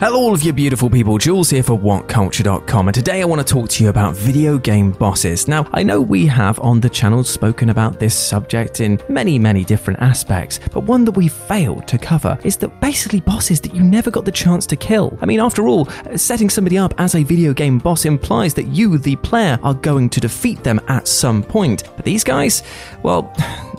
Hello, all of you beautiful people. Jules here for WhatCulture.com, and today I want to talk to you about video game bosses. Now, I know we have on the channel spoken about this subject in many, many different aspects, but one that we failed to cover is that basically bosses that you never got the chance to kill. I mean, after all, setting somebody up as a video game boss implies that you, the player, are going to defeat them at some point. But these guys, well,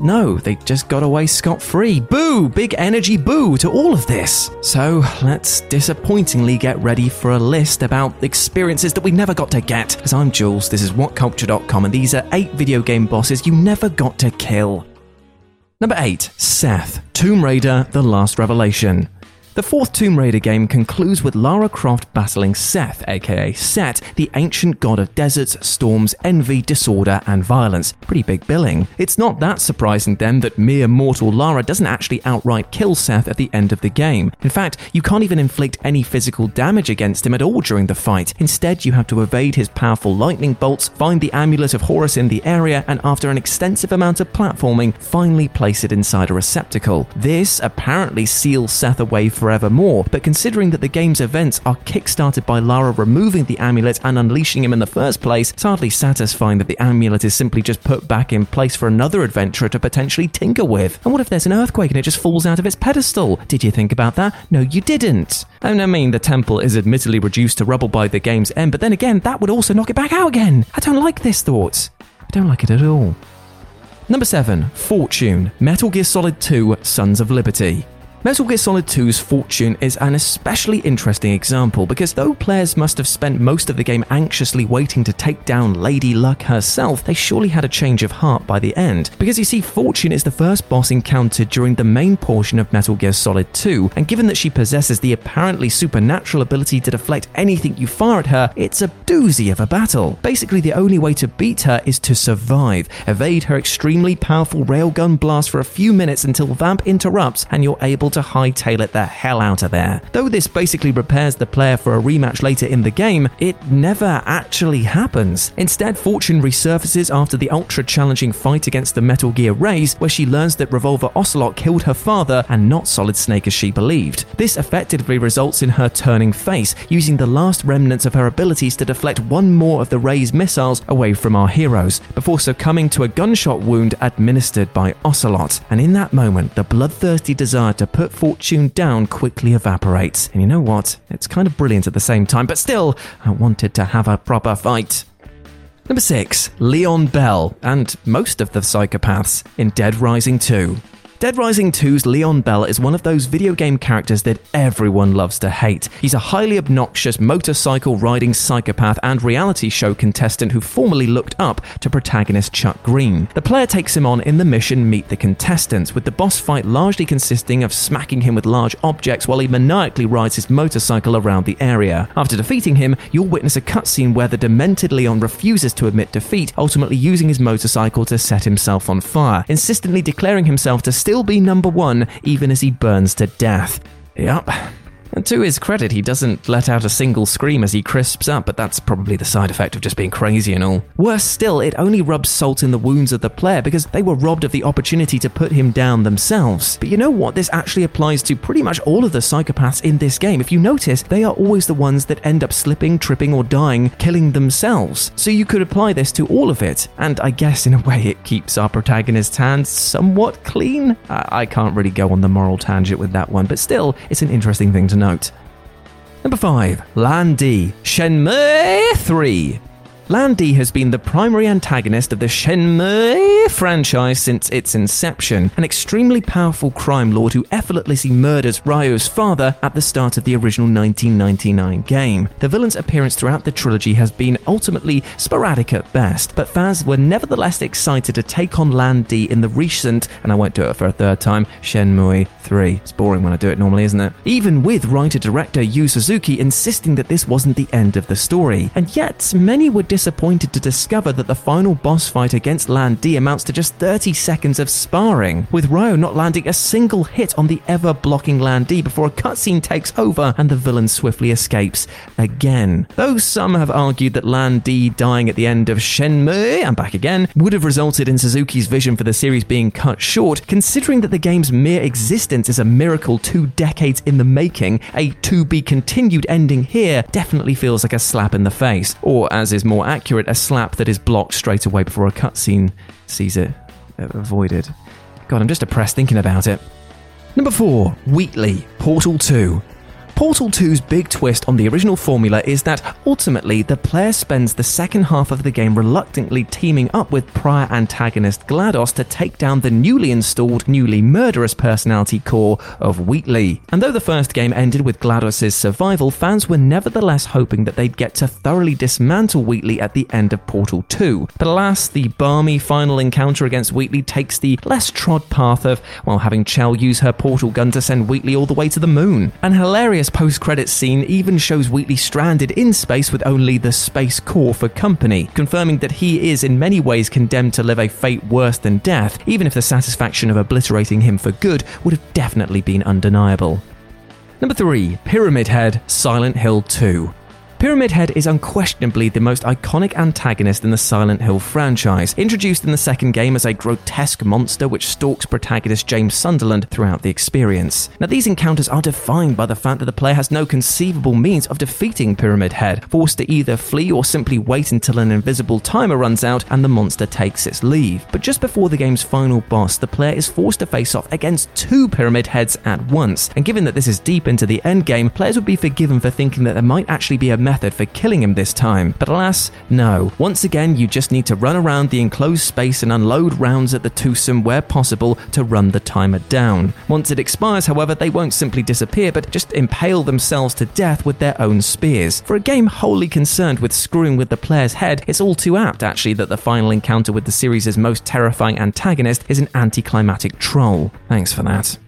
no, they just got away scot free. Boo! Big energy boo to all of this. So let's disappointingly get ready for a list about experiences that we never got to get. As I'm Jules, this is WhatCulture.com, and these are eight video game bosses you never got to kill. Number 8 Seth, Tomb Raider The Last Revelation. The fourth Tomb Raider game concludes with Lara Croft battling Seth, aka Set, the ancient god of deserts, storms, envy, disorder, and violence. Pretty big billing. It's not that surprising then that mere mortal Lara doesn't actually outright kill Seth at the end of the game. In fact, you can't even inflict any physical damage against him at all during the fight. Instead, you have to evade his powerful lightning bolts, find the amulet of Horus in the area, and after an extensive amount of platforming, finally place it inside a receptacle. This apparently seals Seth away for forevermore, but considering that the game's events are kickstarted by Lara removing the amulet and unleashing him in the first place, it's hardly satisfying that the amulet is simply just put back in place for another adventurer to potentially tinker with. And what if there's an earthquake and it just falls out of its pedestal? Did you think about that? No, you didn't. And I mean, the temple is admittedly reduced to rubble by the game's end, but then again, that would also knock it back out again. I don't like this thought. I don't like it at all. Number 7. Fortune Metal Gear Solid 2 Sons of Liberty. Metal Gear Solid 2's Fortune is an especially interesting example because though players must have spent most of the game anxiously waiting to take down Lady Luck herself, they surely had a change of heart by the end. Because you see, Fortune is the first boss encountered during the main portion of Metal Gear Solid 2, and given that she possesses the apparently supernatural ability to deflect anything you fire at her, it's a doozy of a battle. Basically, the only way to beat her is to survive, evade her extremely powerful railgun blast for a few minutes until Vamp interrupts and you're able to hightail it the hell out of there. Though this basically prepares the player for a rematch later in the game, it never actually happens. Instead, Fortune resurfaces after the ultra challenging fight against the Metal Gear Rays, where she learns that Revolver Ocelot killed her father and not Solid Snake as she believed. This effectively results in her turning face, using the last remnants of her abilities to deflect one more of the Ray's missiles away from our heroes, before succumbing to a gunshot wound administered by Ocelot. And in that moment, the bloodthirsty desire to put Fortune down quickly evaporates. And you know what? It's kind of brilliant at the same time, but still, I wanted to have a proper fight. Number 6. Leon Bell, and most of the psychopaths in Dead Rising 2. Dead Rising 2's Leon Bell is one of those video game characters that everyone loves to hate. He's a highly obnoxious motorcycle riding psychopath and reality show contestant who formerly looked up to protagonist Chuck Greene. The player takes him on in the mission Meet the Contestants, with the boss fight largely consisting of smacking him with large objects while he maniacally rides his motorcycle around the area. After defeating him, you'll witness a cutscene where the demented Leon refuses to admit defeat, ultimately using his motorcycle to set himself on fire, insistently declaring himself to still be number one even as he burns to death. Yup. And to his credit, he doesn't let out a single scream as he crisps up, but that's probably the side effect of just being crazy and all. Worse still, it only rubs salt in the wounds of the player because they were robbed of the opportunity to put him down themselves. But you know what? This actually applies to pretty much all of the psychopaths in this game. If you notice, they are always the ones that end up slipping, tripping, or dying, killing themselves. So you could apply this to all of it. And I guess in a way, it keeps our protagonist's hands somewhat clean. I, I can't really go on the moral tangent with that one, but still, it's an interesting thing to note. Number 5. Lan Di, Shenmue 3. Lan Di has been the primary antagonist of the Shenmue franchise since its inception, an extremely powerful crime lord who effortlessly murders Ryo's father at the start of the original 1999 game. The villain's appearance throughout the trilogy has been ultimately sporadic at best, but fans were nevertheless excited to take on Lan Di in the recent, and I won't do it for a third time, Shenmue 3. It's boring when I do it normally, isn't it? Even with writer-director Yu Suzuki insisting that this wasn't the end of the story. And yet, many were disappointed to discover that the final boss fight against Lan Di amounts to just 30 seconds of sparring, with Ryo not landing a single hit on the ever blocking Lan Di before a cutscene takes over and the villain swiftly escapes again. Though some have argued that Lan Di dying at the end of Shenmue and back again would have resulted in Suzuki's vision for the series being cut short, considering that the game's mere existence is a miracle two decades in the making, a to be continued ending here definitely feels like a slap in the face, or as is more accurate, a slap that is blocked straight away before a cutscene sees it avoided. God, I'm just depressed thinking about it. Number 4, Wheatley, Portal 2. Portal 2's big twist on the original formula is that ultimately the player spends the second half of the game reluctantly teaming up with prior antagonist GLaDOS to take down the newly installed, newly murderous personality core of Wheatley. And though the first game ended with GLaDOS's survival, fans were nevertheless hoping that they'd get to thoroughly dismantle Wheatley at the end of Portal 2. But alas, the balmy final encounter against Wheatley takes the less trod path of, well, having Chell use her portal gun to send Wheatley all the way to the moon. An hilarious post credits scene even shows Wheatley stranded in space with only the Space Core for company, confirming that he is in many ways condemned to live a fate worse than death, even if the satisfaction of obliterating him for good would have definitely been undeniable. Number 3 Pyramid Head Silent Hill 2. Pyramid Head is unquestionably the most iconic antagonist in the Silent Hill franchise, introduced in the second game as a grotesque monster which stalks protagonist James Sunderland throughout the experience. Now, these encounters are defined by the fact that the player has no conceivable means of defeating Pyramid Head, forced to either flee or simply wait until an invisible timer runs out and the monster takes its leave. But just before the game's final boss, the player is forced to face off against two Pyramid Heads at once, and given that this is deep into the end game, players would be forgiven for thinking that there might actually be a method for killing him this time. But alas, no. Once again, you just need to run around the enclosed space and unload rounds at the twosome where possible to run the timer down. Once it expires, however, they won't simply disappear, but just impale themselves to death with their own spears. For a game wholly concerned with screwing with the player's head, it's all too apt, actually, that the final encounter with the series' most terrifying antagonist is an anticlimactic troll. Thanks for that.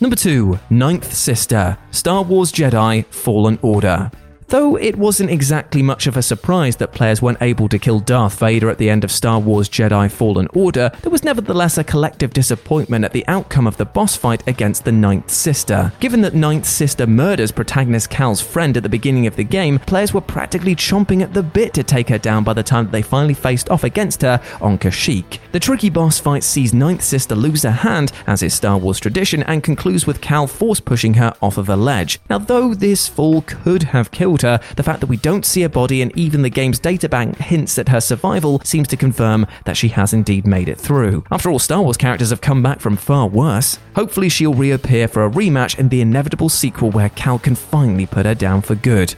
Number 2, Ninth Sister, Star Wars Jedi Fallen Order. Though it wasn't exactly much of a surprise that players weren't able to kill Darth Vader at the end of Star Wars Jedi Fallen Order, there was nevertheless a collective disappointment at the outcome of the boss fight against the Ninth Sister. Given that Ninth Sister murders protagonist Cal's friend at the beginning of the game, players were practically chomping at the bit to take her down by the time that they finally faced off against her on Kashyyyk. The tricky boss fight sees Ninth Sister lose her hand, as is Star Wars tradition, and concludes with Cal force pushing her off of a ledge. Now, though this fall could have killed her, the fact that we don't see a body and even the game's databank hints at her survival seems to confirm that she has indeed made it through. After all, Star Wars characters have come back from far worse. Hopefully, she'll reappear for a rematch in the inevitable sequel where Cal can finally put her down for good.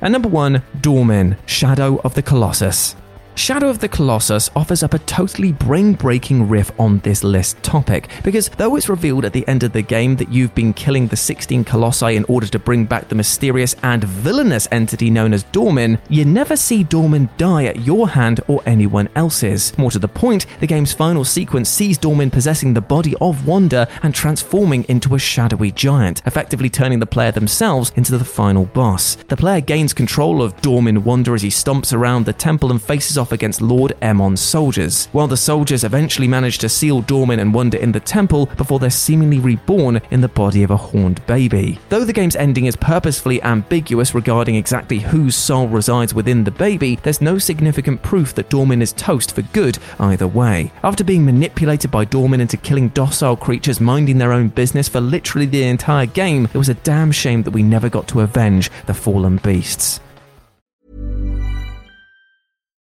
And number one, Dormin, Shadow of the Colossus. Shadow of the Colossus offers up a totally brain breaking riff on this list topic, because though it's revealed at the end of the game that you've been killing the 16 Colossi in order to bring back the mysterious and villainous entity known as Dormin, you never see Dormin die at your hand or anyone else's. More to the point, the game's final sequence sees Dormin possessing the body of Wanda and transforming into a shadowy giant, effectively turning the player themselves into the final boss. The player gains control of Dormin Wanda as he stomps around the temple and faces off against Lord Emon's soldiers, while the soldiers eventually manage to seal Dormin and Wanda in the temple before they're seemingly reborn in the body of a horned baby. Though the game's ending is purposefully ambiguous regarding exactly whose soul resides within the baby, there's no significant proof that Dormin is toast for good either way. After being manipulated by Dormin into killing docile creatures minding their own business for literally the entire game, it was a damn shame that we never got to avenge the fallen beasts.